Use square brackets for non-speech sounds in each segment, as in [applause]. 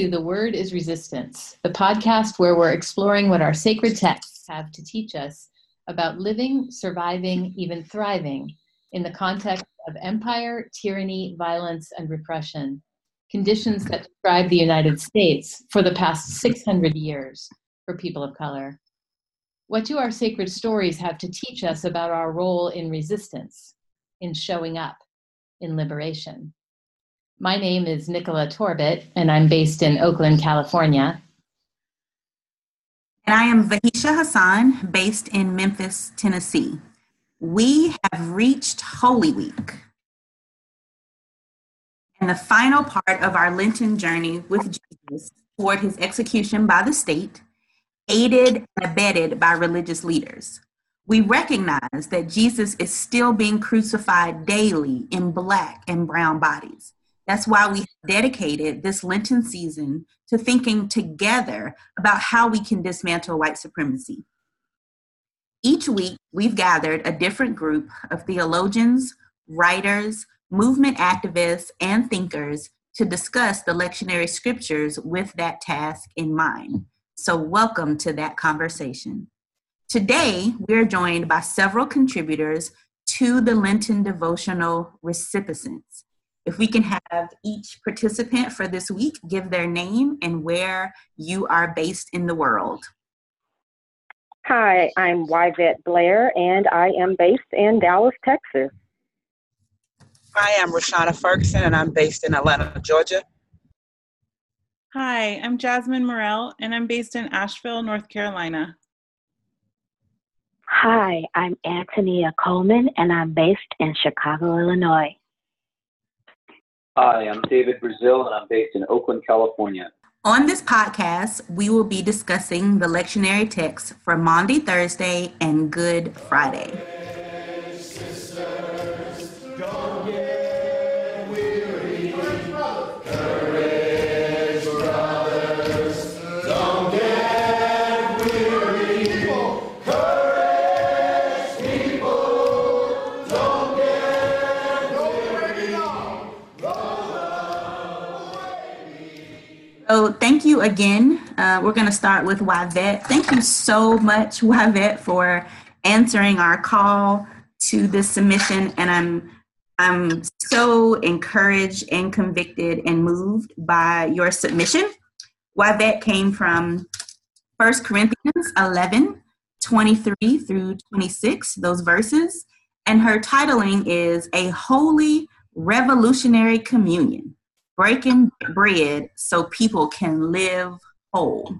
to The Word is Resistance, the podcast where we're exploring what our sacred texts have to teach us about living, surviving, even thriving in the context of empire, tyranny, violence, and repression, conditions that describe the United States for the past 600 years for people of color. What do our sacred stories have to teach us about our role in resistance, in showing up, in liberation? My name is Nichola Torbett, and I'm based in Oakland, California. And I am Vahisha Hassan, based in Memphis, Tennessee. We have reached Holy Week and the final part of our Lenten journey with Jesus toward his execution by the state, aided and abetted by religious leaders. We recognize that Jesus is still being crucified daily in black and brown bodies. That's why we dedicated this Lenten season to thinking together about how we can dismantle white supremacy. Each week, we've gathered a different group of theologians, writers, movement activists, and thinkers to discuss the lectionary scriptures with that task in mind. So, welcome to that conversation. Today, we're joined by several contributors to the Lenten devotional Resipiscence. If we can have each participant for this week give their name and where you are based in the world. Hi, I'm Yvette Blair, and I am based in Dallas, Texas. Hi, I'm Rashana Ferguson, and I'm based in Atlanta, Georgia. Hi, I'm Jasmine Morell, and I'm based in Asheville, North Carolina. Hi, I'm Antonia Coleman, and I'm based in Chicago, Illinois. Hi, I'm David Brazil, and I'm based in Oakland, California. On this podcast, we will be discussing the lectionary texts for Maundy Thursday and Good Friday. So thank you again. Uh, we're going to start with Yvette. Thank you so much, Yvette, for answering our call to this submission. And I'm I'm so encouraged and convicted and moved by your submission. Yvette came from 1 Corinthians 11, 23 through 26, those verses. And her titling is A Holy Revolutionary Communion breaking bread so people can live whole.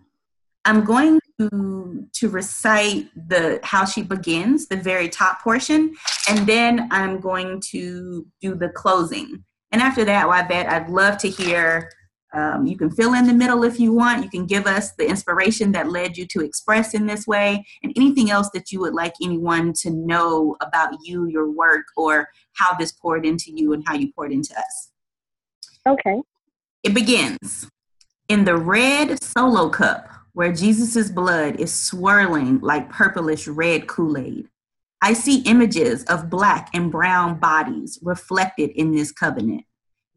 I'm going to to recite the how she begins, the very top portion, and then I'm going to do the closing. And after that, well, Yvette I'd love to hear. Um, you can fill in the middle if you want. You can give us the inspiration that led you to express in this way, and anything else that you would like anyone to know about you, your work, or how this poured into you and how you poured into us. Okay. It begins in the red solo cup where Jesus' blood is swirling like purplish red Kool Aid. I see images of black and brown bodies reflected in this covenant.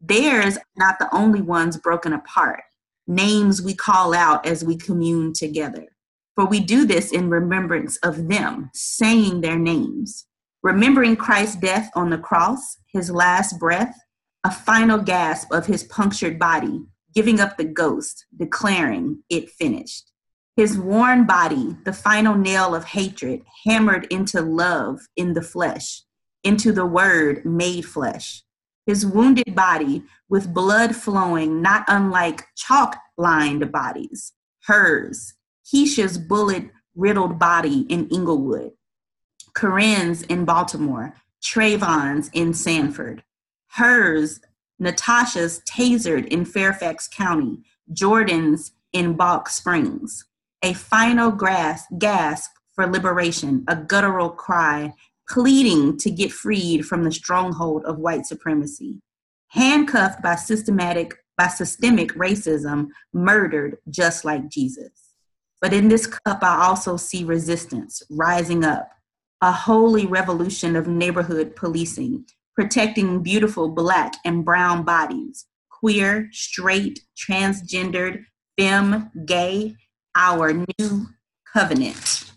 Theirs not the only ones broken apart, names we call out as we commune together. For we do this in remembrance of them, saying their names, remembering Christ's death on the cross, his last breath, a final gasp of his punctured body, giving up the ghost, declaring it finished. His worn body, the final nail of hatred, hammered into love in the flesh, into the word made flesh. His wounded body, with blood flowing, not unlike chalk lined bodies. Hers, Kisha's bullet riddled body in Inglewood, Korryn's in Baltimore, Trayvon's in Sanford, hers, Natasha's tasered in Fairfax County, Jordan's in Balch Springs. A final gasp for liberation, a guttural cry, pleading to get freed from the stronghold of white supremacy. Handcuffed by systematic by systemic racism, murdered just like Jesus. But in this cup, I also see resistance rising up, a holy revolution of neighborhood policing, protecting beautiful black and brown bodies, queer, straight, transgendered, femme, gay, our new covenant.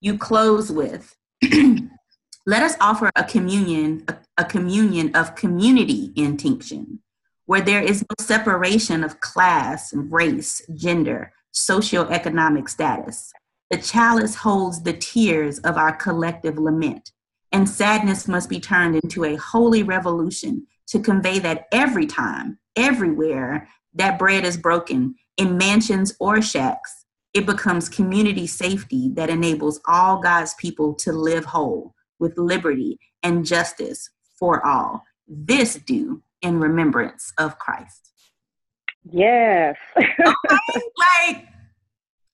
You close with, [clears throat] let us offer a communion, a, a communion of community intinction, where there is no separation of class, race, gender, socioeconomic status. The chalice holds the tears of our collective lament, and sadness must be turned into a holy revolution to convey that every time, everywhere, that bread is broken, in mansions or shacks, it becomes community safety that enables all God's people to live whole with liberty and justice for all. This do in remembrance of Christ. Yes. okay, [laughs] like,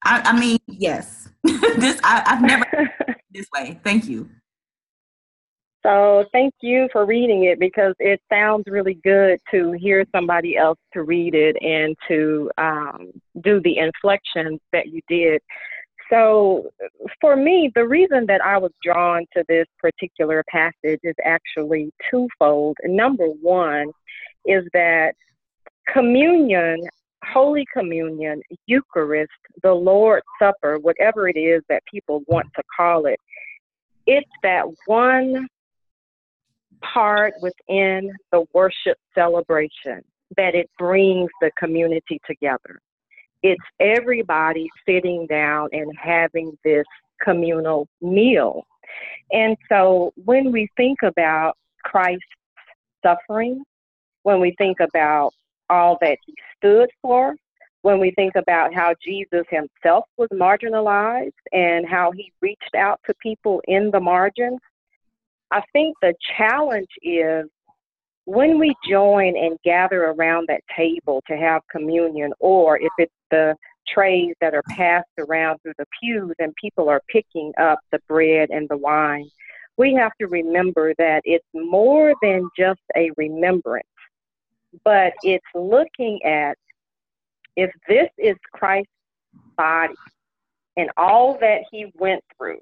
I, I, mean, yes. [laughs] this I, I've never this way. Thank you. So thank you for reading it because it sounds really good to hear somebody else to read it and to um, do the inflections that you did. So for me, the reason that I was drawn to this particular passage is actually twofold. Number one is that communion, Holy Communion, Eucharist, the Lord's Supper, whatever it is that people want to call it, it's that one part within the worship celebration that it brings the community together. It's everybody sitting down and having this communal meal. And so when we think about Christ's suffering, when we think about all that he stood for, when we think about how Jesus himself was marginalized and how he reached out to people in the margins, I think the challenge is when we join and gather around that table to have communion, or if it's the trays that are passed around through the pews and people are picking up the bread and the wine, we have to remember that it's more than just a remembrance, but it's looking at if this is Christ's body and all that he went through,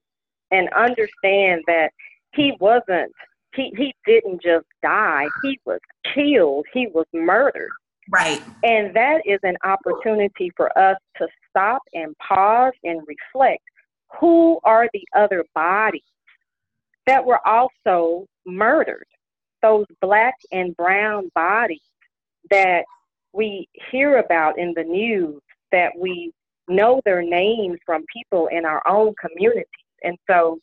and understand that he wasn't he he didn't just die. He was killed. He was murdered. Right. And that is an opportunity for us to stop and pause and reflect. Who are the other bodies that were also murdered? Those black and brown bodies that we hear about in the news that we know their names from people in our own communities. And so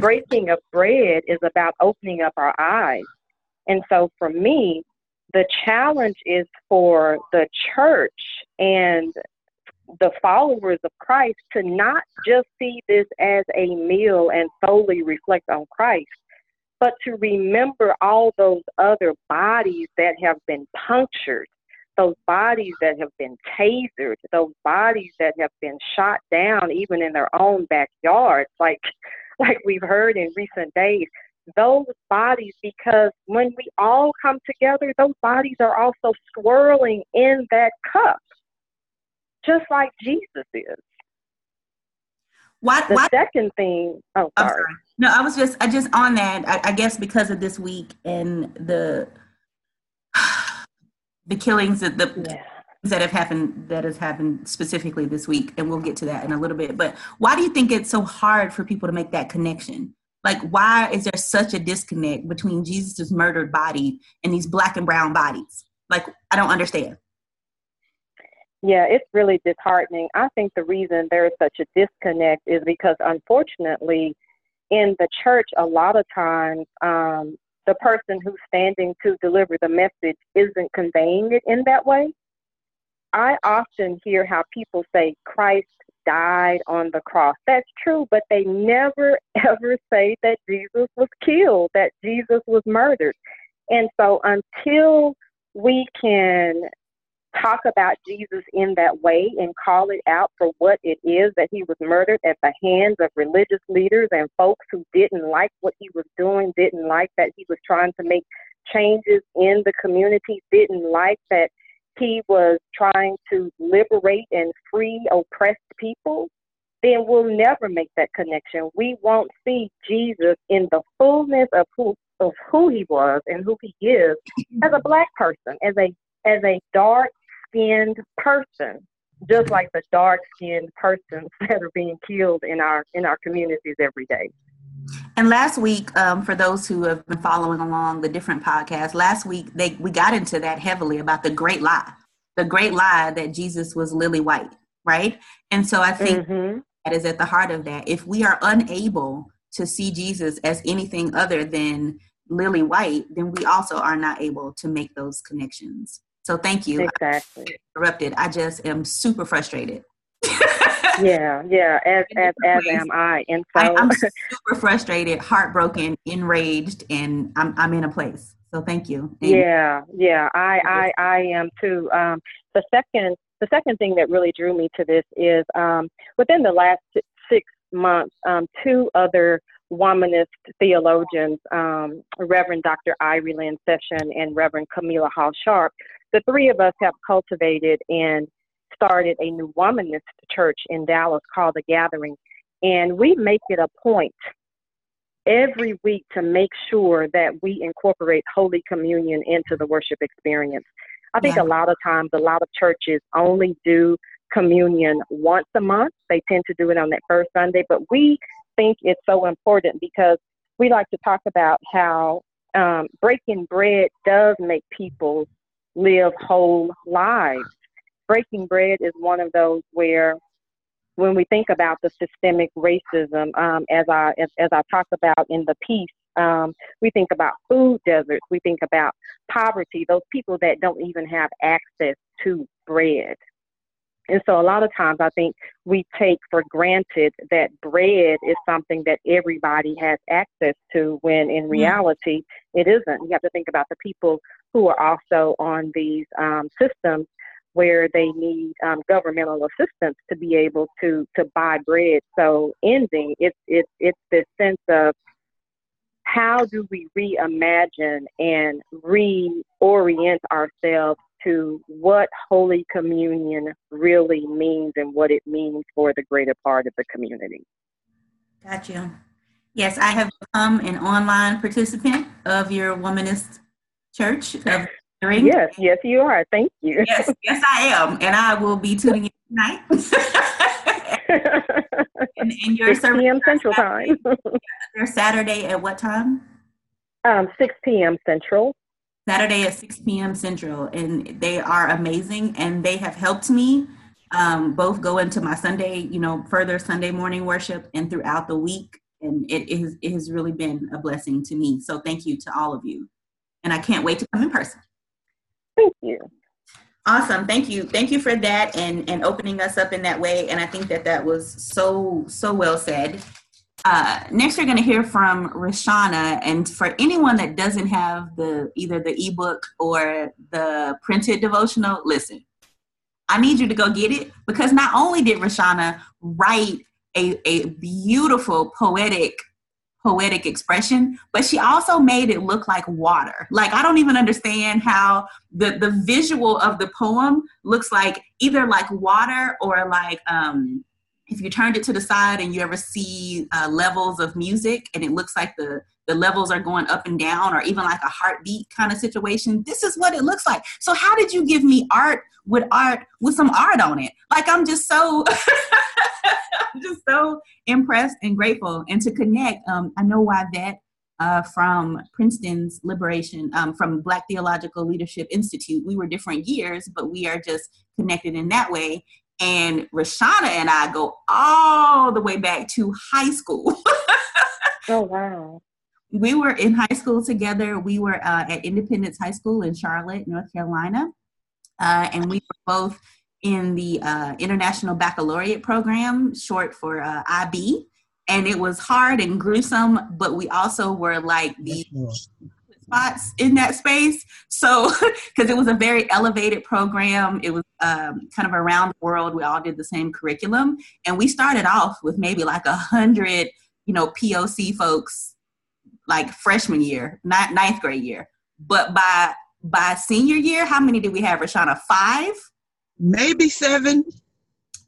breaking of bread is about opening up our eyes. And so for me, the challenge is for the church and the followers of Christ to not just see this as a meal and solely reflect on Christ, but to remember all those other bodies that have been punctured, those bodies that have been tasered, those bodies that have been shot down even in their own backyards. Like [laughs] like we've heard in recent days, those bodies, because when we all come together, those bodies are also swirling in that cup, just like Jesus is. What, the why, second thing, oh, sorry. sorry. No, I was just, I just on that. I, I guess because of this week and the [sighs] the killings, the, the yeah that have happened that has happened specifically this week and we'll get to that in a little bit. But why do you think it's so hard for people to make that connection? Like why is there such a disconnect between jesus's murdered body and these black and brown bodies? Like i don't understand. Yeah it's really disheartening. I think the reason there's such a disconnect is because unfortunately in the church a lot of times um, the person who's standing to deliver the message isn't conveying it in that way I often hear how people say Christ died on the cross. That's true, but they never [laughs] ever say that Jesus was killed, that Jesus was murdered. And so until we can talk about Jesus in that way and call it out for what it is that he was murdered at the hands of religious leaders and folks who didn't like what he was doing, didn't like that he was trying to make changes in the community, didn't like that he was trying to liberate and free oppressed people, then we'll never make that connection. We won't see Jesus in the fullness of who of who he was and who he is as a black person, as a as a dark skinned person, just like the dark skinned persons [laughs] that are being killed in our in our communities every day. And last week, um, for those who have been following along the different podcasts, last week they we got into that heavily about the great lie, the great lie that Jesus was lily white, right? And so I think Mhm. that is at the heart of that. If we are unable to see Jesus as anything other than lily white, then we also are not able to make those connections. So thank you. Exactly. I interrupted. I just am super frustrated. Yeah, yeah, as as as am I. And I, so I'm [laughs] super frustrated, heartbroken, enraged, and I'm I'm in a place. So thank you. And Yeah, yeah, I, I, I am too. Um, the second, the second thing that really drew me to this is um, within the last six months, um, two other womanist theologians, um, Reverend Dr. Irie Lynne Session and Reverend Kamilah Hall Sharp, the three of us have cultivated and started a new womanist church in Dallas called The Gathering, and we make it a point every week to make sure that we incorporate Holy Communion into the worship experience. I think Yeah. a lot of times, a lot of churches only do communion once a month. They tend to do it on that first Sunday, but we think it's so important because we like to talk about how um, breaking bread does make people live whole lives. Breaking bread is one of those where when we think about the systemic racism, um, as I as, as I talk about in the piece, um, we think about food deserts. We think about poverty. Those people that don't even have access to bread. And so a lot of times I think we take for granted that bread is something that everybody has access to when in reality it isn't. You have to think about the people who are also on these um, systems where they need um, governmental assistance to be able to to buy bread. So ending, it's it's it's this sense of how do we reimagine and reorient ourselves to what Holy Communion really means and what it means for the greater part of the community. Got you. Yes, I have become an online participant of your womanist church of Yes, yes, you are. Thank you. yes, yes, I am, and I will be tuning in tonight. [laughs] and, and your 6 service p.m. Central Time. [laughs] your Saturday at what time? um, 6 p.m. Central. Saturday at 6 p.m. Central, and they are amazing, and they have helped me um, both go into my Sunday, you know, further Sunday morning worship and throughout the week, and it is it has really been a blessing to me. So thank you to all of you, and I can't wait to come in person. Thank you. Awesome, thank you, thank you for that, and and opening us up in that way, and I think that that was so so well said. Uh, next, we're going to hear from Rashana, and for anyone that doesn't have the either the ebook or the printed devotional, listen. I need you to go get it because not only did Rashana write a, a beautiful poetic poetic expression, but she also made it look like water. Like I don't even understand how the the visual of the poem looks like either like water or like um if you turned it to the side and you ever see uh, levels of music and it looks like the the levels are going up and down or even like a heartbeat kind of situation this is what it looks like so how did you give me art with art with some art on it like i'm just so [laughs] i'm just so impressed and grateful and to connect um, i know why that uh, from Princeton's Liberation, um, from Black Theological Leadership Institute. We were different years, but we are just connected in that way. And Rashana and I go all the way back to high school. [laughs] Oh, wow. We were in high school together. We were uh, at Independence High School in Charlotte, North Carolina. Uh, and we were both in the uh, International Baccalaureate Program, short for uh, IB. And it was hard and gruesome, but we also were like the spots in that space. So, [laughs] because it was a very elevated program, it was um, kind of around the world. We all did the same curriculum, and we started off with maybe like a hundred, you know, POC folks, like freshman year, not ninth grade year. But by by senior year, how many did we have, Rashana? Five, Maybe seven.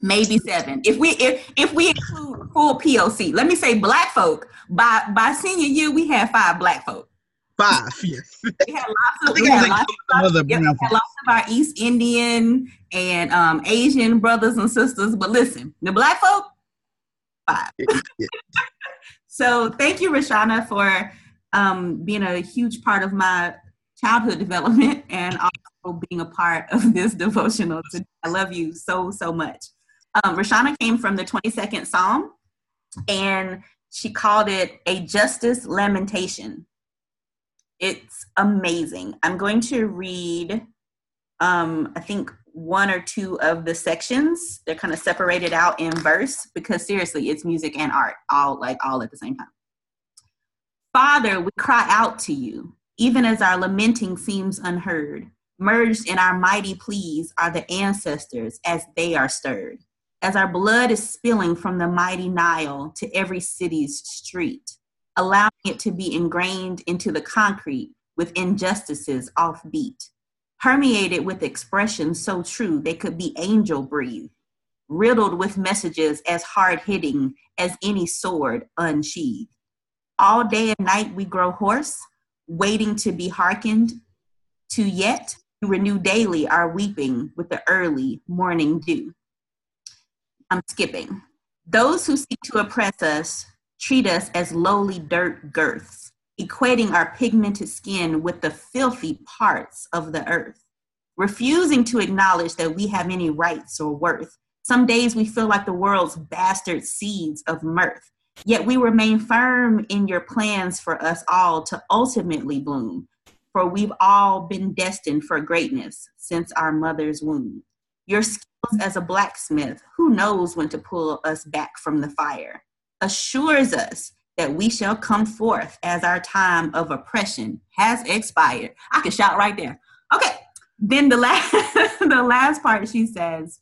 maybe seven. If we if if we include full POC, let me say black folk. By by senior year, we had five black folk. Five, [laughs] yes. We had lots of, we had lots, some other yep, we brown had lots of our East Indian and um, Asian brothers and sisters. But listen, the black folk, five. So thank you, Rashana, for um, being a huge part of my childhood [laughs] development and also being a part of this devotional. today. I love you so, so much. Um, Rashana came from the 22nd Psalm and she called it a justice lamentation. It's amazing. I'm going to read, um, I think, one or two of the sections. They're kind of separated out in verse because seriously, it's music and art, all like all at the same time. Father, we cry out to you, even as our lamenting seems unheard. Merged in our mighty pleas are the ancestors as they are stirred. As our blood is spilling from the mighty Nile to every city's street, allowing it to be ingrained into the concrete with injustices offbeat, permeated with expressions so true they could be angel breathed, riddled with messages as hard hitting as any sword unsheathed. All day and night we grow hoarse, waiting to be hearkened to yet we renew daily our weeping with the early morning dew. I'm skipping. Those who seek to oppress us treat us as lowly dirt girths, equating our pigmented skin with the filthy parts of the earth, refusing to acknowledge that we have any rights or worth. Some days we feel like the world's bastard seeds of mirth, yet we remain firm in your plans for us all to ultimately bloom, for we've all been destined for greatness since our mother's womb. Your skills as a blacksmith, who knows when to pull us back from the fire, assures us that we shall come forth as our time of oppression has expired. I can shout right there. Okay, then the last, [laughs] the last part she says,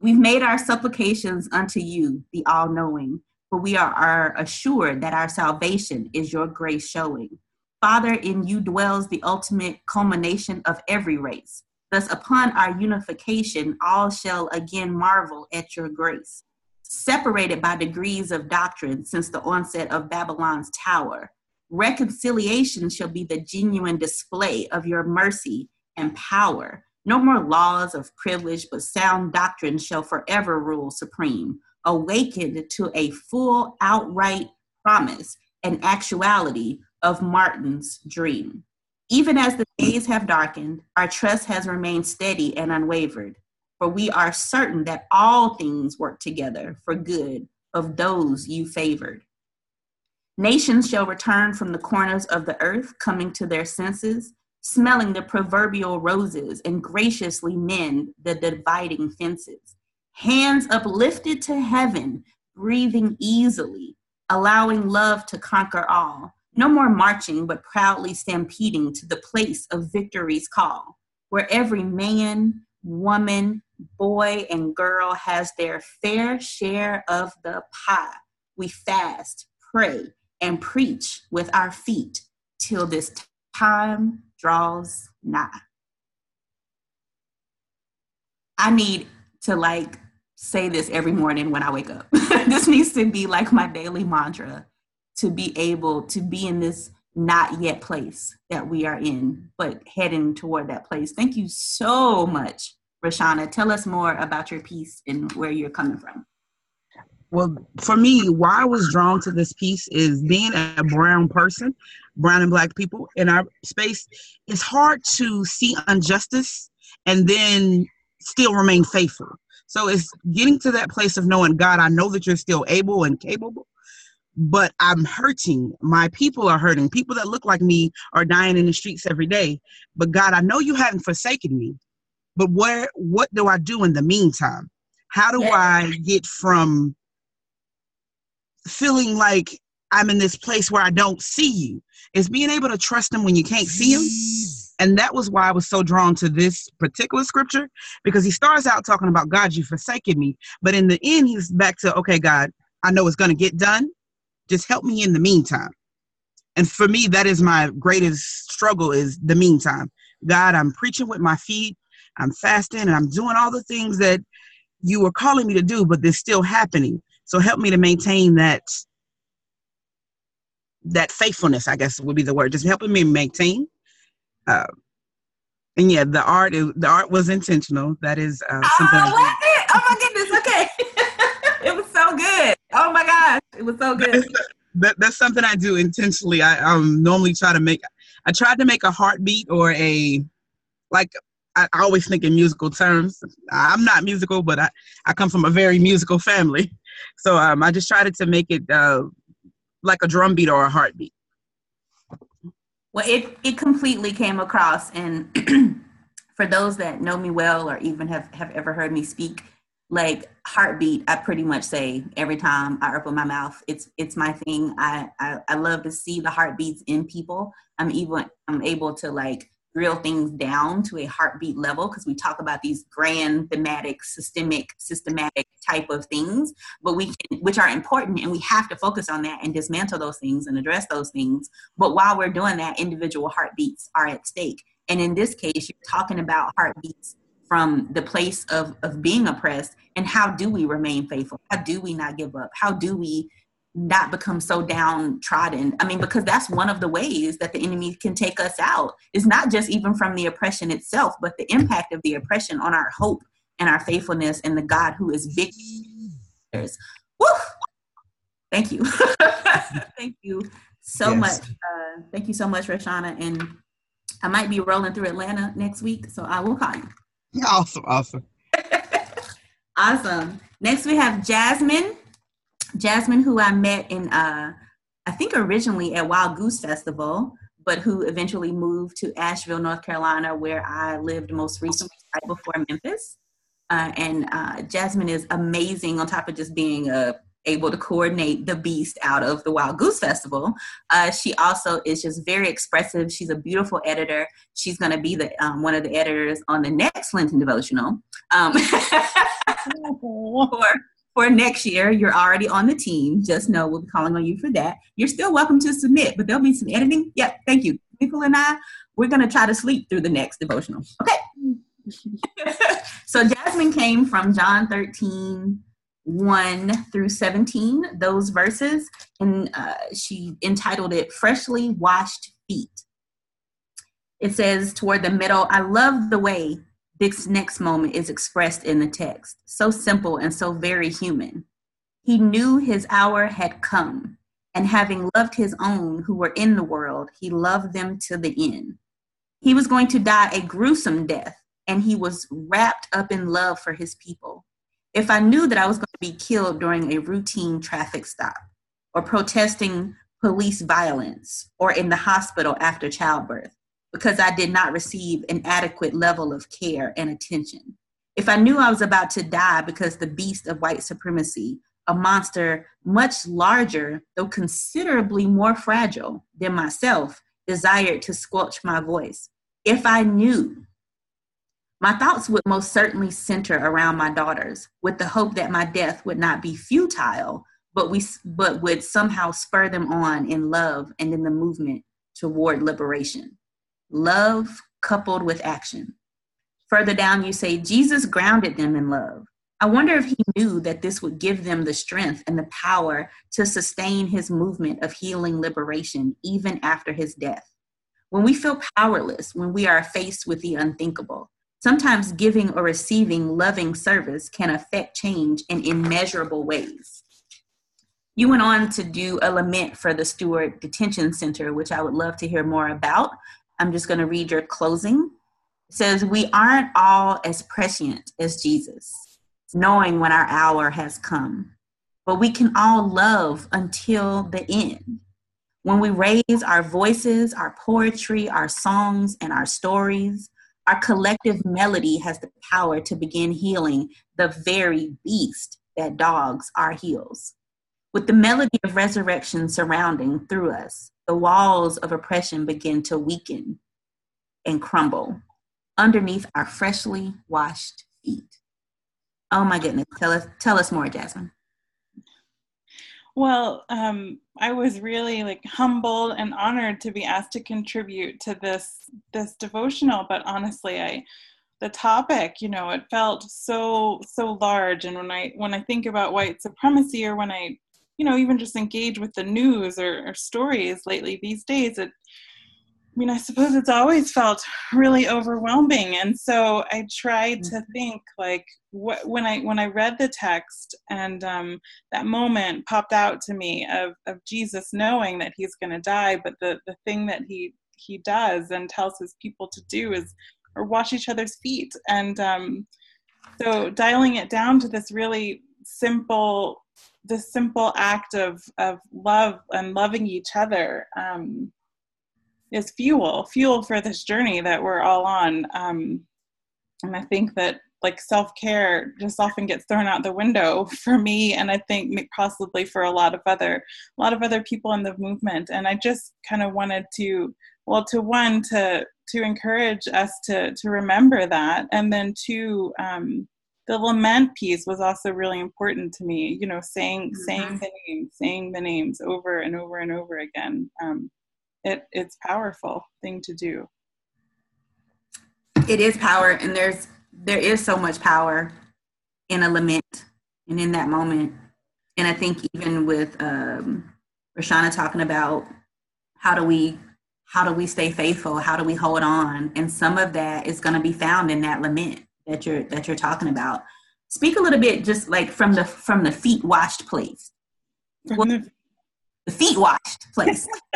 We've made our supplications unto you, the all knowing, for we are, are assured that our salvation is your grace showing. Father, in you dwells the ultimate culmination of every race. Thus, upon our unification, all shall again marvel at your grace. Separated by degrees of doctrine since the onset of Babylon's tower, reconciliation shall be the genuine display of your mercy and power. No more laws of privilege, but sound doctrine shall forever rule supreme, awakened to a full, outright promise and actuality of Martin's dream. Even as the days have darkened, our trust has remained steady and unwavered, for we are certain that all things work together for good of those you favored. Nations shall return from the corners of the earth, coming to their senses, smelling the proverbial roses, and graciously mend the dividing fences. Hands uplifted to heaven, breathing easily, allowing love to conquer all. No more marching, but proudly stampeding to the place of victory's call, where every man, woman, boy, and girl has their fair share of the pie. We fast, pray, and preach with our feet till this time draws nigh. I need to like say this every morning when I wake up. [laughs] this needs to be like my daily mantra to be able to be in this not yet place that we are in, but heading toward that place. Thank you so much, Rashana. Tell us more about your piece and where you're coming from. Well, for me, why I was drawn to this piece is being a brown person, brown and black people in our space. It's hard to see injustice and then still remain faithful. So it's getting to that place of knowing, God, I know that you're still able and capable, but I'm hurting. My people are hurting. People that look like me are dying in the streets every day. But God, I know you haven't forsaken me. But where what do I do in the meantime? How do I get from feeling like I'm in this place where I don't see you? Is being able to trust him when you can't see him. And that was why I was so drawn to this particular scripture because he starts out talking about God, you forsaken me. But in the end, he's back to, okay, God, I know it's going to get done. Just help me in the meantime. And for me, that is my greatest struggle is the meantime. God, I'm preaching with my feet. I'm fasting and I'm doing all the things that you were calling me to do, but they're still happening. So help me to maintain that that faithfulness, I guess would be the word, just helping me maintain. Uh, and yeah, the art is, the art was intentional. That is uh, something. Oh, was it? Oh my goodness. Okay, [laughs] it was so good. Oh my gosh, it was so good. That, that's something I do intentionally. I um normally try to make. I tried to make a heartbeat or a like I, I always think in musical terms. I'm not musical, but I, I come from a very musical family. [laughs] So um, I just tried to make it uh, like a drum beat or a heartbeat. Well, it, it completely came across. And [clears throat] for those that know me well or even have, have ever heard me speak, like heartbeat, I pretty much say every time I open my mouth. It's it's my thing. I, I, I love to see the heartbeats in people. I'm even I'm able to like drill things down to a heartbeat level because we talk about these grand thematic systemic systematic type of things but we can, which are important and we have to focus on that and dismantle those things and address those things but while we're doing that individual heartbeats are at stake and in this case you're talking about heartbeats from the place of of being oppressed and how do we remain faithful how do we not give up how do we not become so downtrodden. I mean, because that's one of the ways that the enemy can take us out. It's not just even from the oppression itself, but the impact of the oppression on our hope and our faithfulness and the God who is victorious. Woo! Thank you. [laughs] thank you so yes. much. Uh, thank you so much, Rashana. And I might be rolling through Atlanta next week, so I will call you. [laughs] Awesome, awesome. [laughs] awesome. Next, we have Jasmine. Jasmine, who I met in, uh, I think originally at Wild Goose Festival, but who eventually moved to Asheville, North Carolina, where I lived most recently, right before Memphis. Uh, and uh, Jasmine is amazing on top of just being uh, able to coordinate the beast out of the Wild Goose Festival. Uh, she also is just very expressive. She's a beautiful editor. She's going to be the um, one of the editors on the next Lenten devotional. Um, [laughs] for for next year, you're already on the team. Just know we'll be calling on you for that. You're still welcome to submit, but there'll be some editing. Yep, thank you. Nicole and I, we're going to try to sleep through the next devotional. Okay. [laughs] [laughs] so Jasmine came from John 13, 1 through 17, those verses, and uh, she entitled it Freshly Washed Feet. It says toward the middle, I love the way this next moment is expressed in the text. So simple and so very human. He knew his hour had come, and having loved his own who were in the world, he loved them to the end. He was going to die a gruesome death, and he was wrapped up in love for his people. If I knew that I was be killed during a routine traffic stop, or protesting police violence, or in the hospital after childbirth, because I did not receive an adequate level of care and attention. If I knew I was about to die because the beast of white supremacy, a monster much larger, though considerably more fragile than myself, desired to squelch my voice, if I knew, my thoughts would most certainly center around my daughters, with the hope that my death would not be futile, but we but would somehow spur them on in love and in the movement toward liberation love coupled with action. Further down, you say, Jesus grounded them in love. I wonder if he knew that this would give them the strength and the power to sustain his movement of healing liberation even after his death. When we feel powerless, when we are faced with the unthinkable, sometimes giving or receiving loving service can affect change in immeasurable ways. You went on to do a lament for the Stewart Detention Center, which I would love to hear more about. I'm just going to read your closing. It says, We aren't all as prescient as Jesus, knowing when our hour has come, but we can all love until the end. When we raise our voices, our poetry, our songs, and our stories, our collective melody has the power to begin healing the very beast that dogs our heels. With the melody of resurrection surrounding through us, the walls of oppression begin to weaken and crumble underneath our freshly washed feet. Oh my goodness. Tell us tell us more, Jasmine. Well, um, I was really like humbled and honored to be asked to contribute to this this devotional. But honestly, I the topic, you know, it felt so so large. And when I when I think about white supremacy, or when I you know even just engage with the news or, or stories lately these days it I mean, I suppose it's always felt really overwhelming, and so I tried to mm-hmm. think like what, when I when I read the text, and um, that moment popped out to me of of Jesus knowing that he's going to die, but the the thing that he he does and tells his people to do is or wash each other's feet, and um, so dialing it down to this really simple this simple act of of love and loving each other. Um, is fuel, fuel for this journey that we're all on. Um, and I think that like self care just often gets thrown out the window [laughs] for me, and I think possibly for a lot of other a lot of other people in the movement. And I just kind of wanted to well to one to to encourage us to to remember that, and then two. Um, the lament piece was also really important to me you know saying mm-hmm. saying the names saying the names over and over and over again um, it it's powerful thing to do. It is power and there's there is so much power in a lament and in that moment. And i think even with um Rashana talking about how do we how do we stay faithful? How do we hold on? And some of that is going to be found in that lament that you're that you're talking about. Speak a little bit just like from the from the feet washed place. Well, the feet washed place [laughs] [laughs]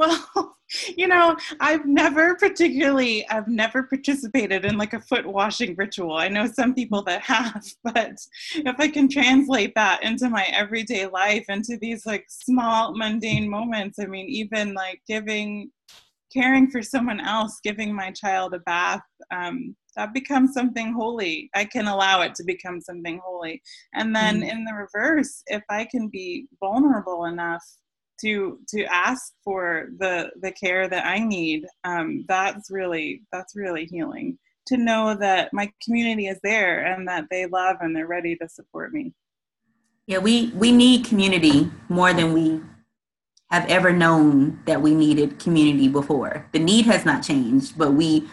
well, [laughs] you know, I've never particularly, I've never participated in like a foot washing ritual. I know some people that have, [laughs] but if I can translate that into my everyday life, into these like small mundane moments, I mean, even like giving, caring for someone else, giving my child a bath, um, that becomes something holy. I can allow it to become something holy. And then mm. in the reverse, if I can be vulnerable enough to to ask for the the care that I need, um, that's really that's really healing. To know that my community is there and that they love and they're ready to support me. Yeah, we we need community more than we have ever known that we needed community before. The need has not changed, but we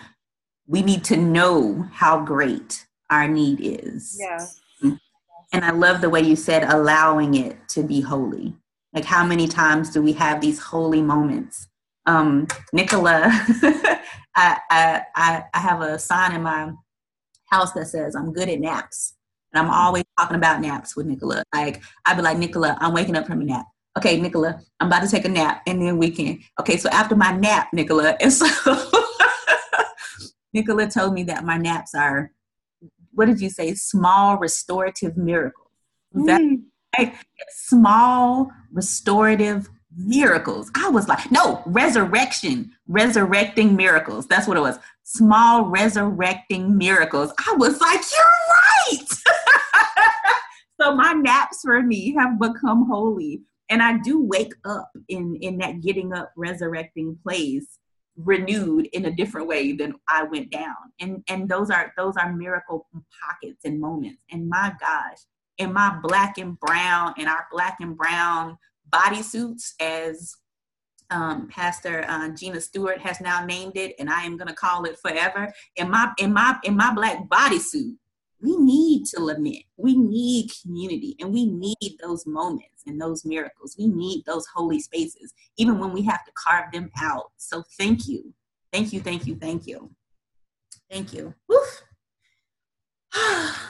we need to know how great our need is. Yeah. And I love the way you said allowing it to be holy. Like how many times do we have these holy moments? Um, Nichola, [laughs] I, I, I, have a sign in my house that says I'm good at naps. And I'm always talking about naps with Nichola. Like I'd be like, Nichola, I'm waking up from a nap. Okay, Nichola, I'm about to take a nap and then we can. Okay, so after my nap, Nichola, [laughs] and so [laughs] Nichola told me that my naps are, what did you say, small restorative miracles. Mm right? Small restorative miracles. I was like, no, resurrection, resurrecting miracles. That's what it was. Small resurrecting miracles. I was like, you're right. [laughs] so my naps for me have become holy. And I do wake up in, in that getting up, resurrecting place renewed in a different way than I went down. And and those are those are miracle pockets and moments. And my gosh, in my black and brown and our black and brown bodysuits as um, Pastor uh, Gina Stewart has now named it, and I am going to call it forever. In my in my in my black bodysuit, we need to lament. We need community, and we need those moments and those miracles. We need those holy spaces, even when we have to carve them out. So thank you, thank you, thank you, thank you, thank you. Woof. [sighs]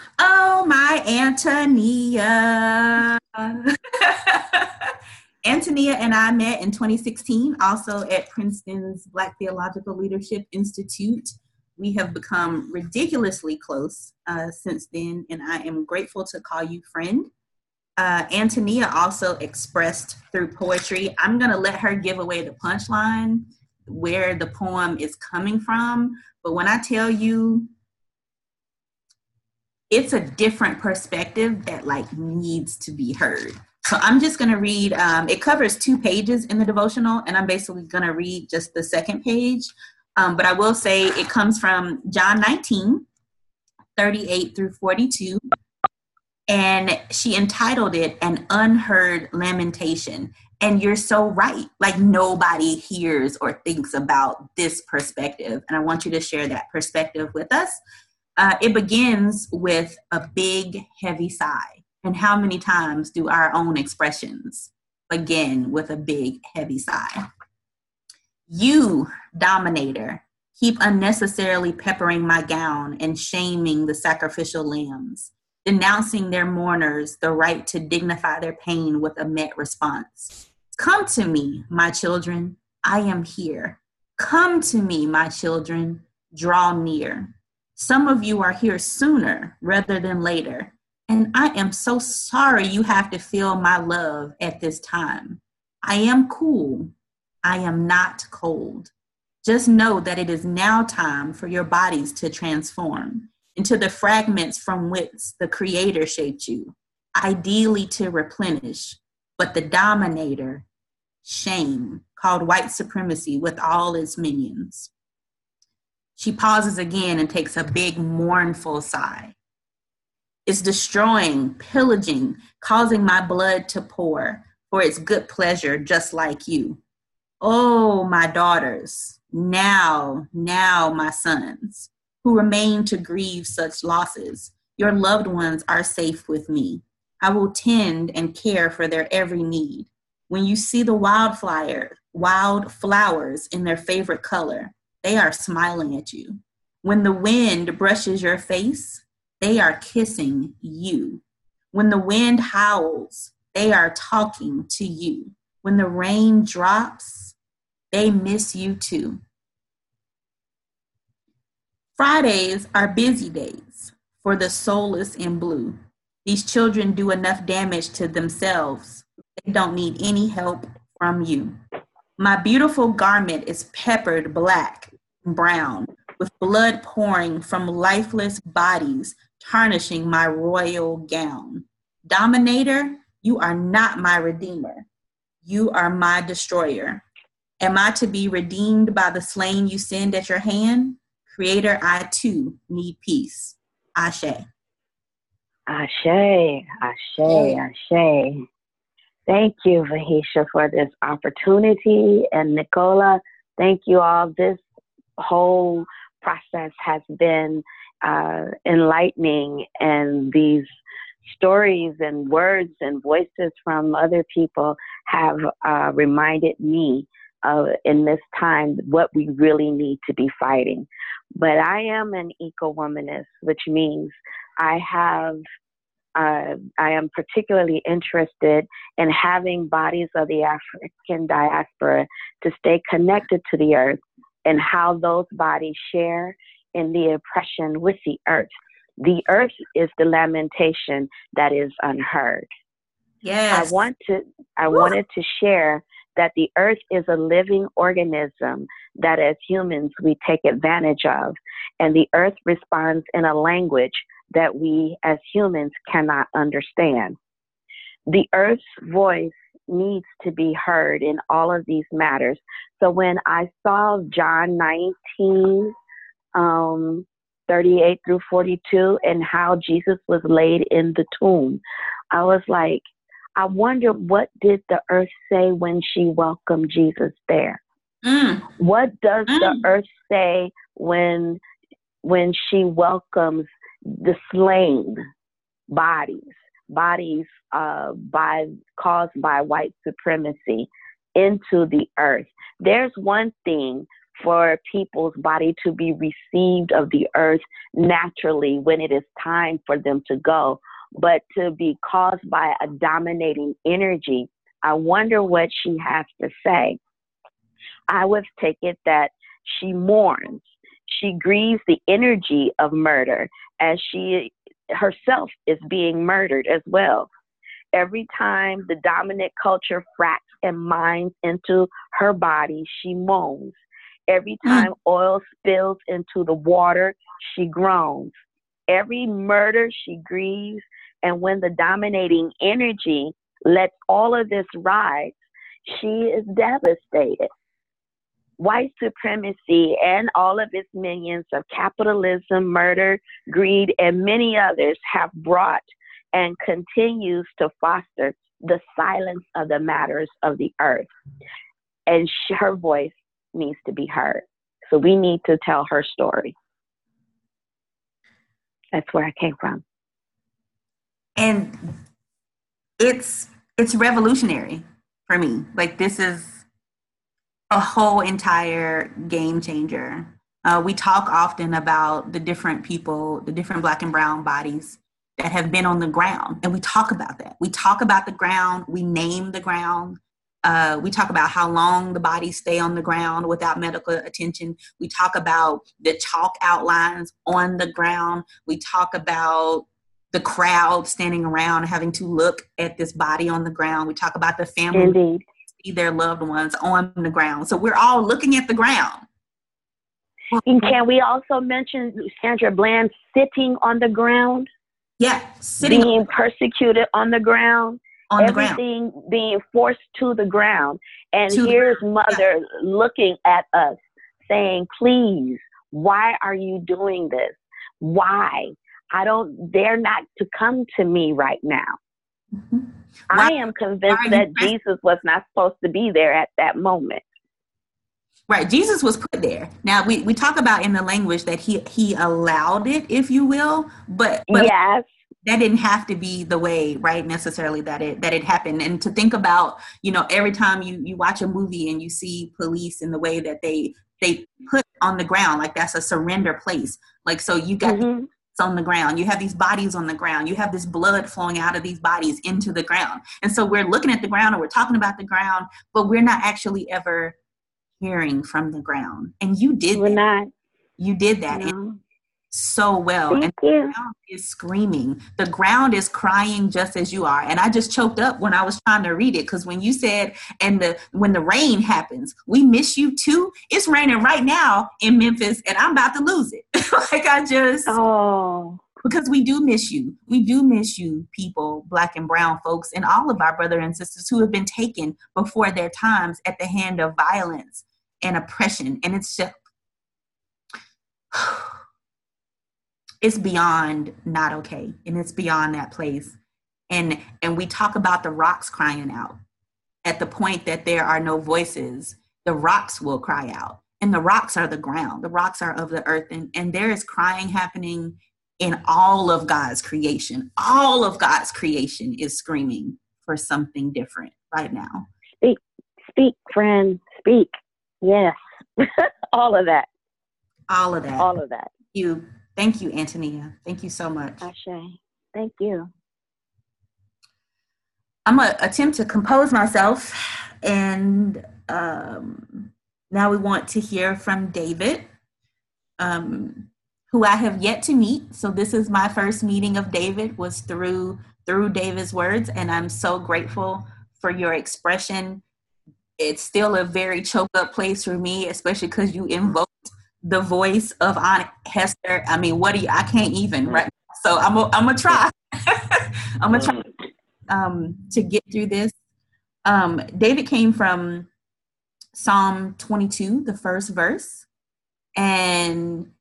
My Antonia. [laughs] Antonia and I met in 2016, also at Princeton's Black Theological Leadership Institute. We have become ridiculously close uh, since then, and I am grateful to call you friend. Uh, Antonia also expressed through poetry. I'm going to let her give away the punchline, where the poem is coming from. But when I tell you it's a different perspective that like needs to be heard. So I'm just going to read, um, it covers two pages in the devotional, and I'm basically going to read just the second page. Um, but I will say it comes from John 19, 38 through 42. And she entitled it An Unheard Lamentation. And you're so right. Like nobody hears or thinks about this perspective. And I want you to share that perspective with us uh, it begins with a big, heavy sigh. And how many times do our own expressions begin with a big, heavy sigh? You, dominator, keep unnecessarily peppering my gown and shaming the sacrificial lambs, denouncing their mourners the right to dignify their pain with a met response. Come to me, my children, I am here. Come to me, my children, draw near. Some of you are here sooner rather than later, and I am so sorry you have to feel my love at this time. I am cool. I am not cold. Just know that it is now time for your bodies to transform into the fragments from which the Creator shaped you, ideally to replenish, but the dominator, shame, called white supremacy with all its minions. She pauses again and takes a big mournful sigh. It's destroying, pillaging, causing my blood to pour for its good pleasure, just like you. Oh, my daughters, now, now, my sons, who remain to grieve such losses, your loved ones are safe with me. I will tend and care for their every need. When you see the wildflower, wild flowers in their favorite color, they are smiling at you. When the wind brushes your face, they are kissing you. When the wind howls, they are talking to you. When the rain drops, they miss you too. Fridays are busy days for the soulless in blue. These children do enough damage to themselves. They don't need any help from you. My beautiful garment is peppered black and brown, with blood pouring from lifeless bodies, tarnishing my royal gown. Dominator, you are not my redeemer. You are my destroyer. Am I to be redeemed by the slain you send at your hand? Creator, I too need peace. Ashe. Ashe, Ashe, Ashe. Thank you, Vahisha, for this opportunity. And Nichola, thank you all. This whole process has been uh, enlightening, and these stories and words and voices from other people have uh, reminded me uh, in this time what we really need to be fighting. But I am an eco womanist, which means I have. Uh, I am particularly interested in having bodies of the African diaspora to stay connected to the earth and how those bodies share in the oppression with the earth. The earth is the lamentation that is unheard. Yes. I want to I wanted to share that the earth is a living organism that as humans we take advantage of. And the earth responds in a language that we as humans cannot understand. The earth's voice needs to be heard in all of these matters. So when I saw John 19, um, 38 through 42, and how Jesus was laid in the tomb, I was like, I wonder what did the earth say when she welcomed Jesus there? Mm. What does mm. the earth say when when she welcomes the slain bodies, bodies uh, by caused by white supremacy into the earth? There's one thing for people's body to be received of the earth naturally when it is time for them to go but to be caused by a dominating energy. I wonder what she has to say. I would take it that she mourns. She grieves the energy of murder as she herself is being murdered as well. Every time the dominant culture fracks and mines into her body, she moans. Every hmm. time oil spills into the water, she groans. Every murder, she grieves and when the dominating energy lets all of this rise, she is devastated. White supremacy and all of its minions of capitalism, murder, greed, and many others have brought and continues to foster the silence of the matters of the earth. And she, her voice needs to be heard. So we need to tell her story. That's where I came from. And it's it's revolutionary for me. Like this is a whole entire game changer. Uh, we talk often about the different people, the different black and brown bodies that have been on the ground, and we talk about that. We talk about the ground. We name the ground. Uh, we talk about how long the bodies stay on the ground without medical attention. We talk about the chalk outlines on the ground. We talk about the crowd standing around having to look at this body on the ground. We talk about the family Indeed. Their loved ones on the ground. So we're all looking at the ground. And can we also mention Sandra Bland sitting on the ground, Yeah, sitting being persecuted on the ground, on the ground. everything being forced to the ground. And To here's mother looking at us saying, please, why are you doing this? Why? I don't, they're not to come to me right now. Mhm. I am convinced that press- Jesus was not supposed to be there at that moment. Right, Jesus was put there. Now we, we talk about in the language that he he allowed it, if you will, but but yes. that didn't have to be the way right necessarily that it that it happened and to think about you know every time you you watch a movie and you see police in the way that they they put on the ground like that's a surrender place like so you got Mhm. On the ground you have these bodies on the ground you have this blood flowing out of these bodies into the ground and so we're looking at the ground and we're talking about the ground but we're not actually ever hearing from the ground and you did We're that. not. you did that No. so well Thank and you. ground is screaming. The ground is crying just as you are. And I just choked up when I was trying to read it because when you said, and the when the rain happens, we miss you too. It's raining right now in Memphis, and I'm about to lose it. [laughs] like I just Oh. because we do miss you. We do miss you, people, black and brown folks, and all of our brothers and sisters who have been taken before their times at the hand of violence and oppression. And it's just [sighs] it's beyond not okay and it's beyond that place and and we talk about the rocks crying out at the point that there are no voices the rocks will cry out and the rocks are the ground the rocks are of the earth and and there is crying happening in all of god's creation all of god's creation is screaming for something different right now Speak, speak friend. Speak. Yes. [laughs] all of that. all of that All of that. you thank you antonia thank you so much Ashe. Thank you. I'm gonna attempt to compose myself, and um, now we want to hear from David, um, who I have yet to meet. So this is my first meeting of David was through through David's words, and I'm so grateful for your expression. It's still a very choked up place for me, especially because you invoked the voice of Aunt Hester. I mean, what do you? I can't even right. So I'm gonna I'm gonna try. [laughs] I'm gonna try um, to get through this. Um, David came from Psalm 22, the first verse, and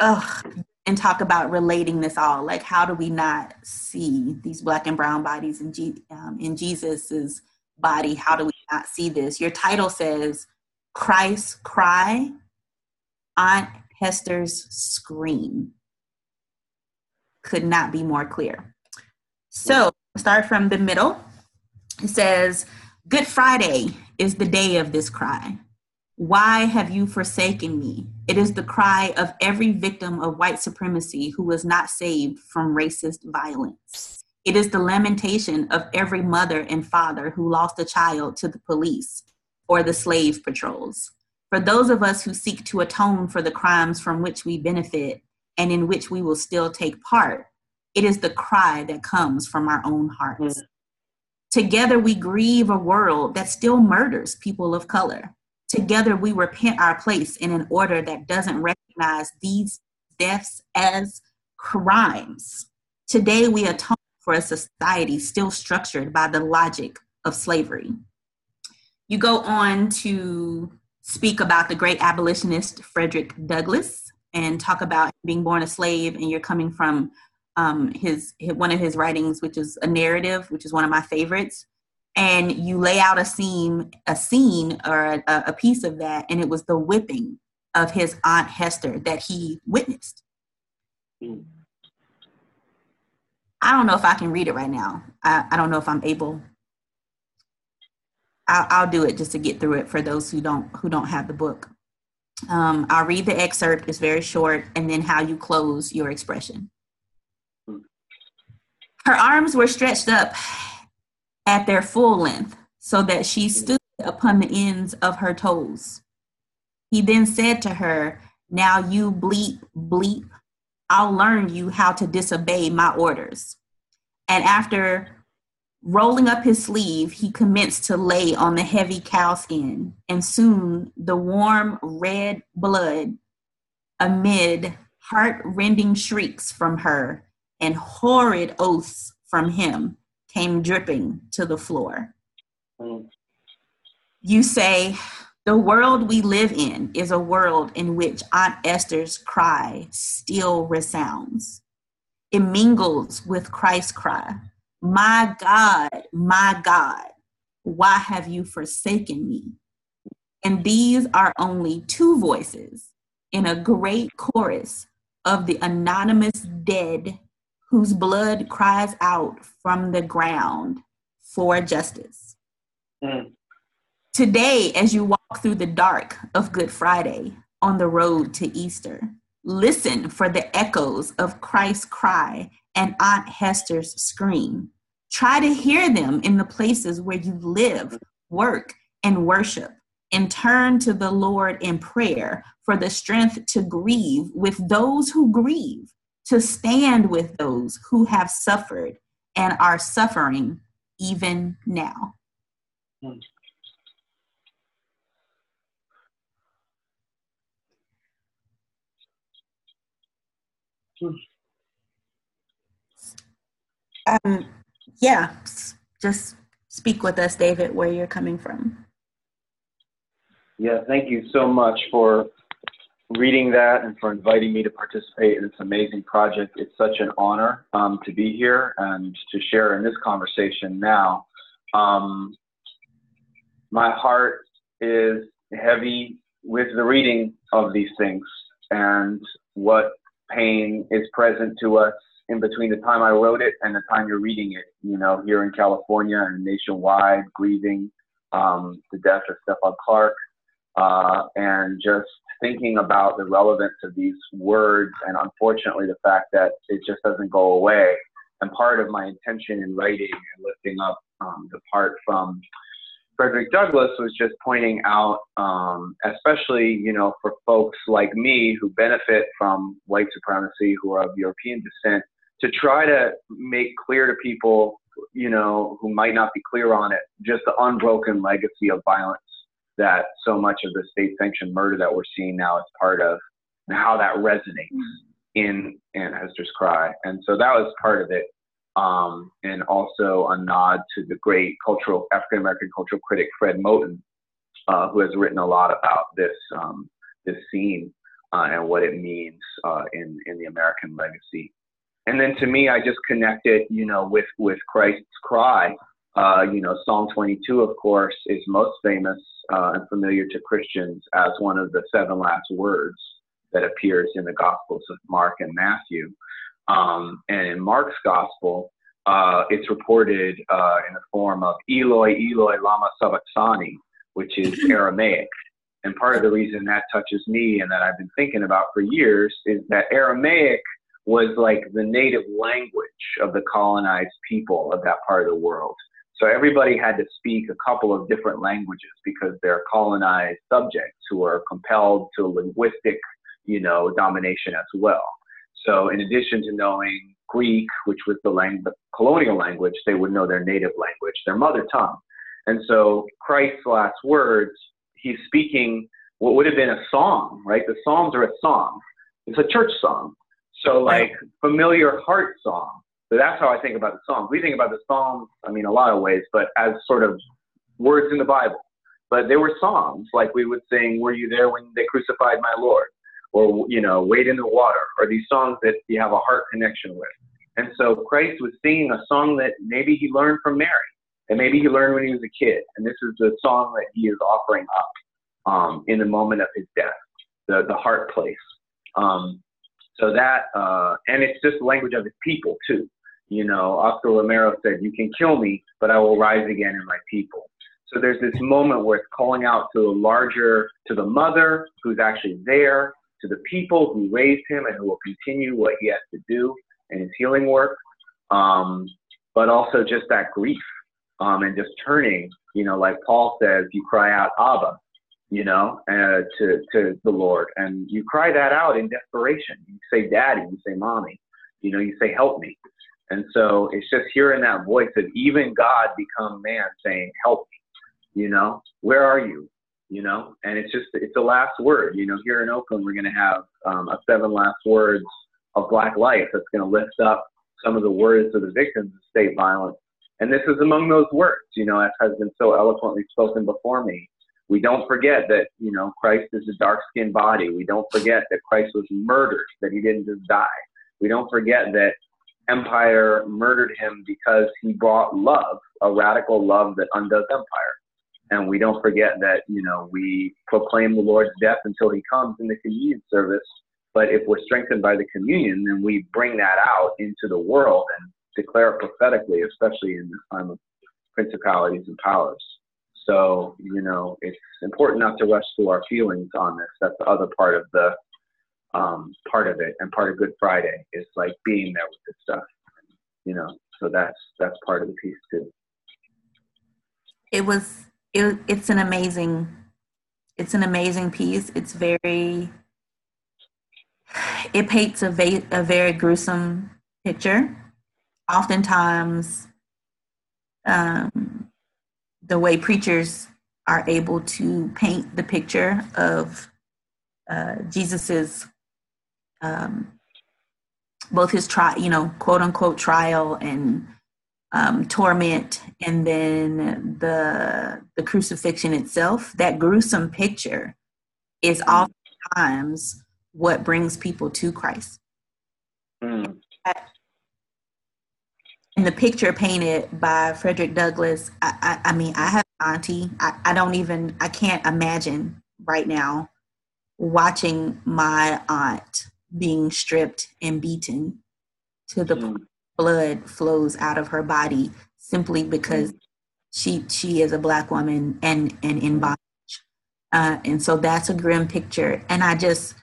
ugh, and talk about relating this all. Like, how do we not see these black and brown bodies in, G, um, in Jesus's body? How do we not see this? Your title says, Christ cry, Aunt Hester's scream. Could not be more clear. So, start from the middle. It says, Good Friday is the day of this cry. Why have you forsaken me? It is the cry of every victim of white supremacy who was not saved from racist violence. It is the lamentation of every mother and father who lost a child to the police or the slave patrols. For those of us who seek to atone for the crimes from which we benefit and in which we will still take part, it is the cry that comes from our own hearts. Together we grieve a world that still murders people of color. Together we repent our place in an order that doesn't recognize these deaths as crimes. Today we atone for a society still structured by the logic of slavery. You go on to speak about the great abolitionist Frederick Douglass and talk about being born a slave and you're coming from um, his, his one of his writings, which is a narrative, which is one of my favorites. And you lay out a scene, a scene or a, a piece of that, and it was the whipping of his aunt Hester that he witnessed. I don't know if I can read it right now. I, I don't know if I'm able. I'll, I'll do it just to get through it for those who don't who don't have the book. Um, I'll read the excerpt. It's very short, and then how you close your expression. Her arms were stretched up at their full length, so that she mm-hmm. stood upon the ends of her toes. He then said to her, Now you bleep, bleep, I'll learn you how to disobey my orders. And after rolling up his sleeve, he commenced to lay on the heavy cow skin, and soon the warm red blood, amid heart rending shrieks from her and horrid oaths from him, came dripping to the floor. You say, the world we live in is a world in which Aunt Hester's cry still resounds. It mingles with Christ's cry My God, my God, why have you forsaken me? And these are only two voices in a great chorus of the anonymous dead whose blood cries out from the ground for justice. Mm. Today, as you walk through the dark of Good Friday on the road to Easter, listen for the echoes of Christ's cry and Aunt Hester's scream. Try to hear them in the places where you live, work, and worship, and turn to the Lord in prayer for the strength to grieve with those who grieve, to stand with those who have suffered and are suffering even now. Um, yeah, just speak with us, David, where you're coming from. Yeah, thank you so much for reading that and for inviting me to participate in this amazing project. It's such an honor um, to be here and to share in this conversation now. Um, my heart is heavy with the reading of these things and what pain is present to us in between the time I wrote it and the time you're reading it. You know, here in California and nationwide, grieving um, the death of Stephon Clark, uh, and just thinking about the relevance of these words, and unfortunately, the fact that it just doesn't go away. And part of my intention in writing and lifting up um, the part from Frederick Douglass was just pointing out, um, especially you know for folks like me who benefit from white supremacy, who are of European descent, to try to make clear to people, you know, who might not be clear on it, just the unbroken legacy of violence that so much of the state-sanctioned murder that we're seeing now is part of, and how that resonates in Aunt Hester's cry. And so that was part of it um, and also a nod to the great cultural African American cultural critic Fred Moten, uh, who has written a lot about this um, this scene uh, and what it means uh, in in the American legacy. And then to me, I just connect it, you know, with with Christ's cry. Uh, you know, Psalm 22, of course, is most famous uh, and familiar to Christians as one of the seven last words that appears in the Gospels of Mark and Matthew. Um, and in Mark's gospel, uh, it's reported uh, in the form of Eloi, Eloi, lama sabachthani, which is [laughs] Aramaic. And part of the reason that touches me and that I've been thinking about for years is that Aramaic was like the native language of the colonized people of that part of the world. So everybody had to speak a couple of different languages because they're colonized subjects who are compelled to linguistic, you know, domination as well. So in addition to knowing Greek, which was the, the colonial language, they would know their native language, their mother tongue. And so Christ's last words, he's speaking what would have been a song, right? The Psalms are a song. It's a church song. So like familiar heart song. So that's how I think about the Psalms. We think about the Psalms, I mean, a lot of ways, but as sort of words in the Bible. But there were songs like we would sing, "Were you there when they crucified my Lord?" or you know, wade in the water, or these songs that you have a heart connection with. And so Christ was singing a song that maybe he learned from Mary, and maybe he learned when he was a kid. And this is the song that he is offering up um, in the moment of his death, the the heart place. Um, so that, uh, and it's just the language of his people too. You know, Oscar Romero said, You can kill me, but I will rise again in my people. So there's this moment where it's calling out to the larger, to the mother who's actually there, to the people who raised him and who will continue what he has to do in his healing work, um, but also just that grief um, and just turning, you know, like Paul says, you cry out, Abba, you know, uh, to, to the Lord. And you cry that out in desperation. You say, Daddy, you say, Mommy, you know, you say, Help me. And so it's just hearing that voice of even God become man saying, Help me, you know, where are you? You know, and it's just, it's the last word. You know, here in Oakland, we're going to have um, a seven last words of Black life that's going to lift up some of the words of the victims of state violence. And this is among those words, you know, as has been so eloquently spoken before me. We don't forget that, you know, Christ is a dark skinned body. We don't forget that Christ was murdered, that he didn't just die. We don't forget that empire murdered him because he brought love, a radical love that undoes empire. And we don't forget that, you know, we proclaim the Lord's death until he comes in the communion service but if we're strengthened by the communion, then we bring that out into the world and declare it prophetically, especially in this time of principalities and powers. So, you know, it's important not to rush through our feelings on this. That's the other part of the um, part of it, and part of Good Friday is like being there with this stuff. You know, so that's that's part of the piece too. It was it, it's an amazing it's an amazing piece. It's very it paints a, va- a very gruesome picture. Oftentimes, um, the way preachers are able to paint the picture of uh, Jesus's um, both his trial, you know, quote unquote trial and um, torment, and then the the crucifixion itself. That gruesome picture is oftentimes what brings people to Christ. Mm. And the picture painted by Frederick Douglass, I, I, I mean, I have an auntie. I, I don't even, I can't imagine right now watching my aunt being stripped and beaten to the mm. blood flows out of her body simply because mm. she she is a black woman and and in bondage. Uh, and so that's a grim picture. And I just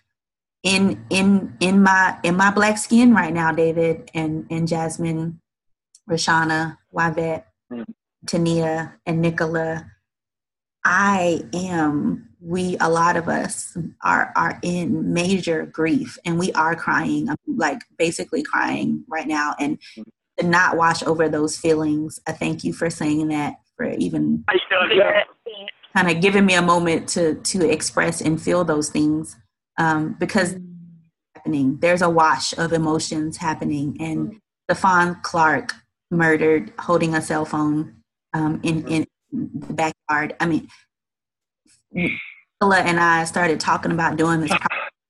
in in in my in my black skin right now, David and and Jasmine, Rashana, Yvette, mm. Tania, and Nichola. I am. We a lot of us are are in major grief, and we are crying. I'm like basically crying right now, and to not wash over those feelings. I thank you for saying that. For even kind of giving me a moment to to express and feel those things um, because happening. There's a wash of emotions happening, and Stephon Clark murdered holding a cell phone um, in in the backyard. I mean, and I started talking about doing this.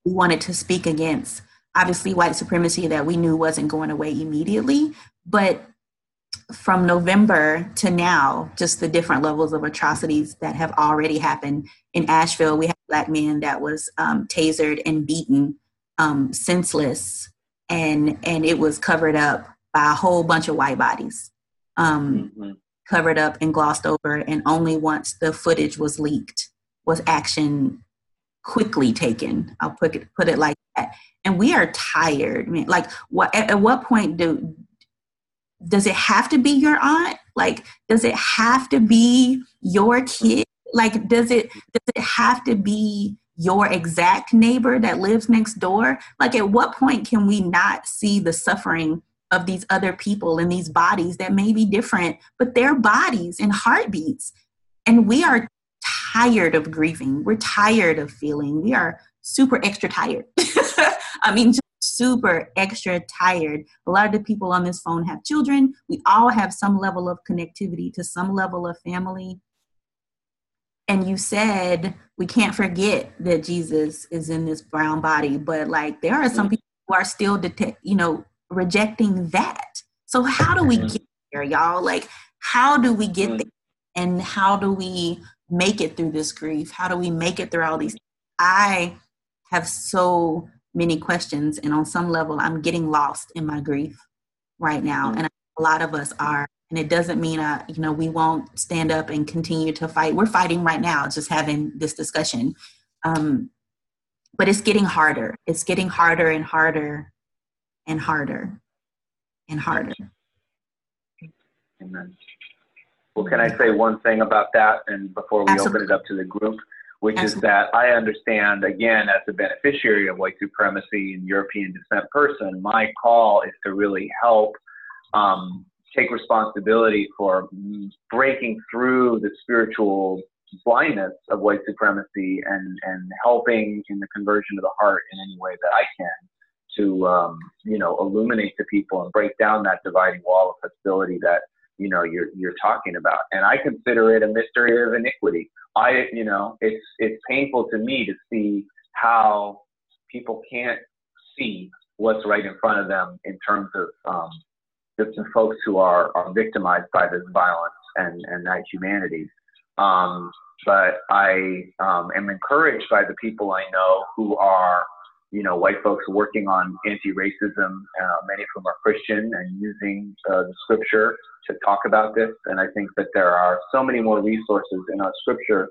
We wanted to speak against obviously white supremacy that we knew wasn't going away immediately, but from November to now, just the different levels of atrocities that have already happened. In Asheville, we had a black man that was um, tasered and beaten um, senseless, and and it was covered up by a whole bunch of white bodies, um, mm-hmm. covered up and glossed over. And only once the footage was leaked was action quickly taken. I'll put it put it like that. And we are tired. I mean, like, what at, at what point do does it have to be your aunt? Like, does it have to be your kid? Like, does it does it have to be your exact neighbor that lives next door? Like, at what point can we not see the suffering of these other people and these bodies that may be different, but their bodies and heartbeats? And we are tired of grieving. We're tired of feeling. We are super extra tired. [laughs] I mean, super extra tired. A lot of the people on this phone have children. We all have some level of connectivity to some level of family. And you said we can't forget that Jesus is in this brown body, but like there are some mm-hmm. people who are still detect, you know, rejecting that. So how do we mm-hmm. get there, y'all? Like, how do we get mm-hmm. there? And how do we make it through this grief? How do we make it through all these? I have so many questions and on some level i'm getting lost in my grief right now, and a lot of us are. And it doesn't mean, uh, you know, we won't stand up and continue to fight. We're fighting right now, just having this discussion. Um, but it's getting harder. It's getting harder and harder and harder and harder. Amen. Well, can I say one thing about that? And before we Absolutely. open it up to the group, which Absolutely. is that I understand, again, as a beneficiary of white supremacy and European descent person, my call is to really help um, take responsibility for breaking through the spiritual blindness of white supremacy and, and helping in the conversion of the heart in any way that I can to, um, you know, illuminate to people and break down that dividing wall of hostility that you know you're you're talking about. And i consider it a mystery of iniquity. I you know it's it's painful to me to see how people can't see what's right in front of them in terms of um just the folks who are are victimized by this violence and and that humanity. Um but i um am encouraged by the people i know who are you know, white folks working on anti-racism, uh, many of whom are Christian and using uh, the scripture to talk about this. And I think that there are so many more resources in our scripture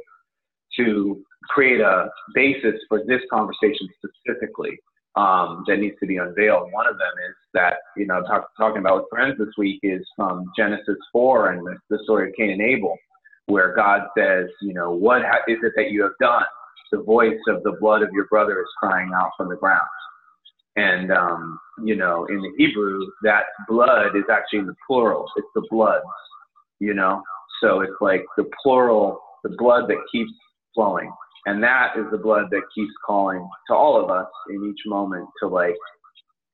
to create a basis for this conversation specifically um, that needs to be unveiled. One of them is that, you know, talk, talking about with friends this week is from Genesis 4 and the, the story of Cain and Abel, where God says, you know, what ha- is it that you have done? The voice of the blood of your brother is crying out from the ground. And, um, you know, in the Hebrew, that blood is actually in the plural. It's the blood, you know? So it's like the plural, the blood that keeps flowing. And that is the blood that keeps calling to all of us in each moment to like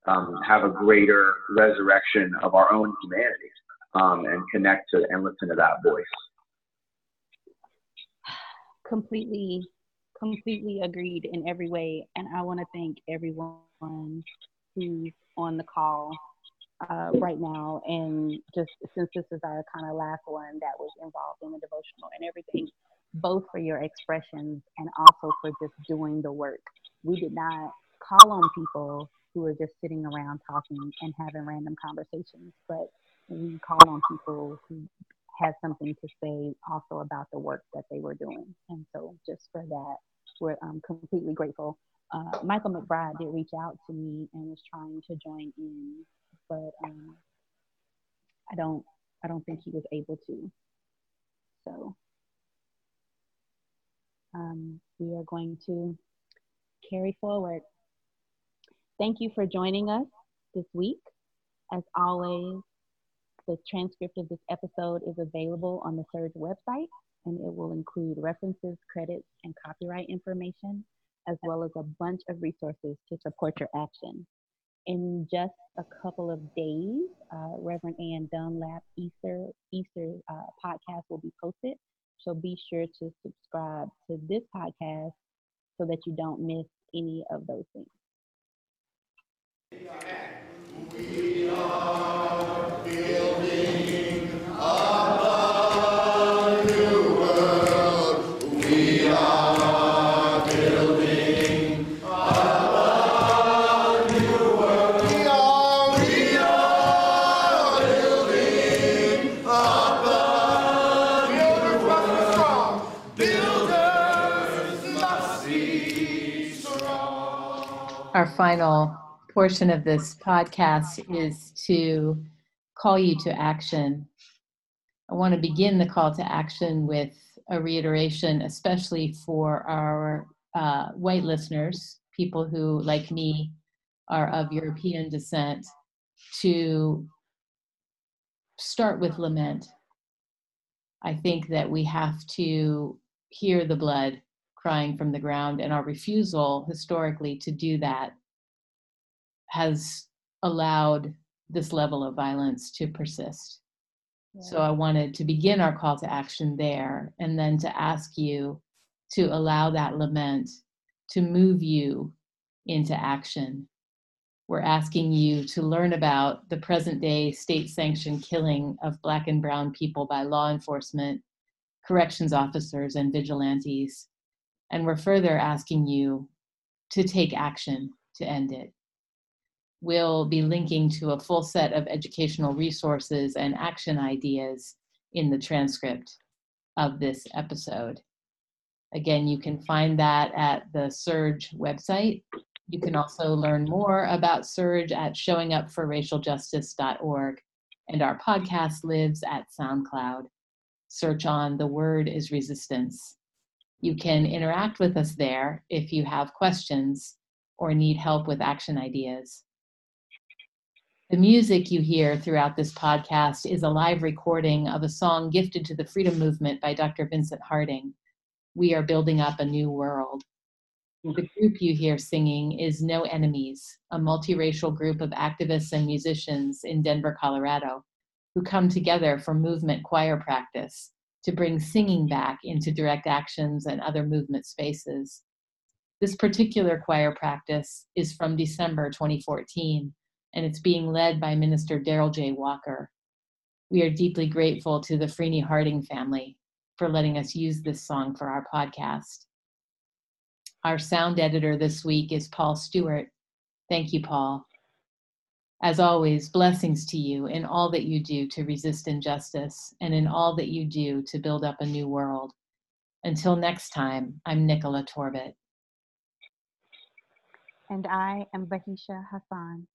um, have a greater resurrection of our own humanity um, and connect to and listen to that voice. Completely completely agreed in every way. And I want to thank everyone who's on the call uh, right now. And just since this is our kind of last one that was involved in the devotional and everything, both for your expressions and also for just doing the work. We did not call on people who were just sitting around talking and having random conversations, but we called on people who had something to say also about the work that they were doing. And so just for that, we're um, completely grateful. Uh, Michael McBride did reach out to me and was trying to join in, but um, I don't, I don't think he was able to. So um, we are going to carry forward. Thank you for joining us this week. As always, the transcript of this episode is available on the SURJ website, and it will include references, credits, and copyright information, as well as a bunch of resources to support your action. In just a couple of days, uh, Reverend Anne Dunlap Easter Easter uh, podcast will be posted. So be sure to subscribe to this podcast so that you don't miss any of those things. We are Our final portion of this podcast is to call you to action. I want to begin the call to action with a reiteration, especially for our uh, white listeners, people who, like me, are of European descent, to start with lament. I think that we have to hear the blood crying from the ground, and our refusal historically to do that has allowed this level of violence to persist. So I wanted to begin our call to action there and then to ask you to allow that lament to move you into action. We're asking you to learn about the present day state sanctioned killing of Black and Brown people by law enforcement, corrections officers, and vigilantes. And we're further asking you to take action to end it. We'll be linking to a full set of educational resources and action ideas in the transcript of this episode. Again, you can find that at the SURJ website. You can also learn more about SURJ at showingupforracialjustice.org, and our podcast lives at SoundCloud. Search on The Word is Resistance. You can interact with us there if you have questions or need help with action ideas. The music you hear throughout this podcast is a live recording of a song gifted to the freedom movement by Dr. Vincent Harding. We are building up a new world. The group you hear singing is No Enemies, a multiracial group of activists and musicians in Denver, Colorado, who come together for movement choir practice to bring singing back into direct actions and other movement spaces. This particular choir practice is from December 2014 and it's being led by Minister Daryl J. Walker. We are deeply grateful to the Freeney Harding family for letting us use this song for our podcast. Our sound editor this week is Paul Stewart. Thank you, Paul. As always, blessings to you in all that you do to resist injustice and in all that you do to build up a new world. Until next time, I'm Nichola Torbett. And I am Bahisha Hassan.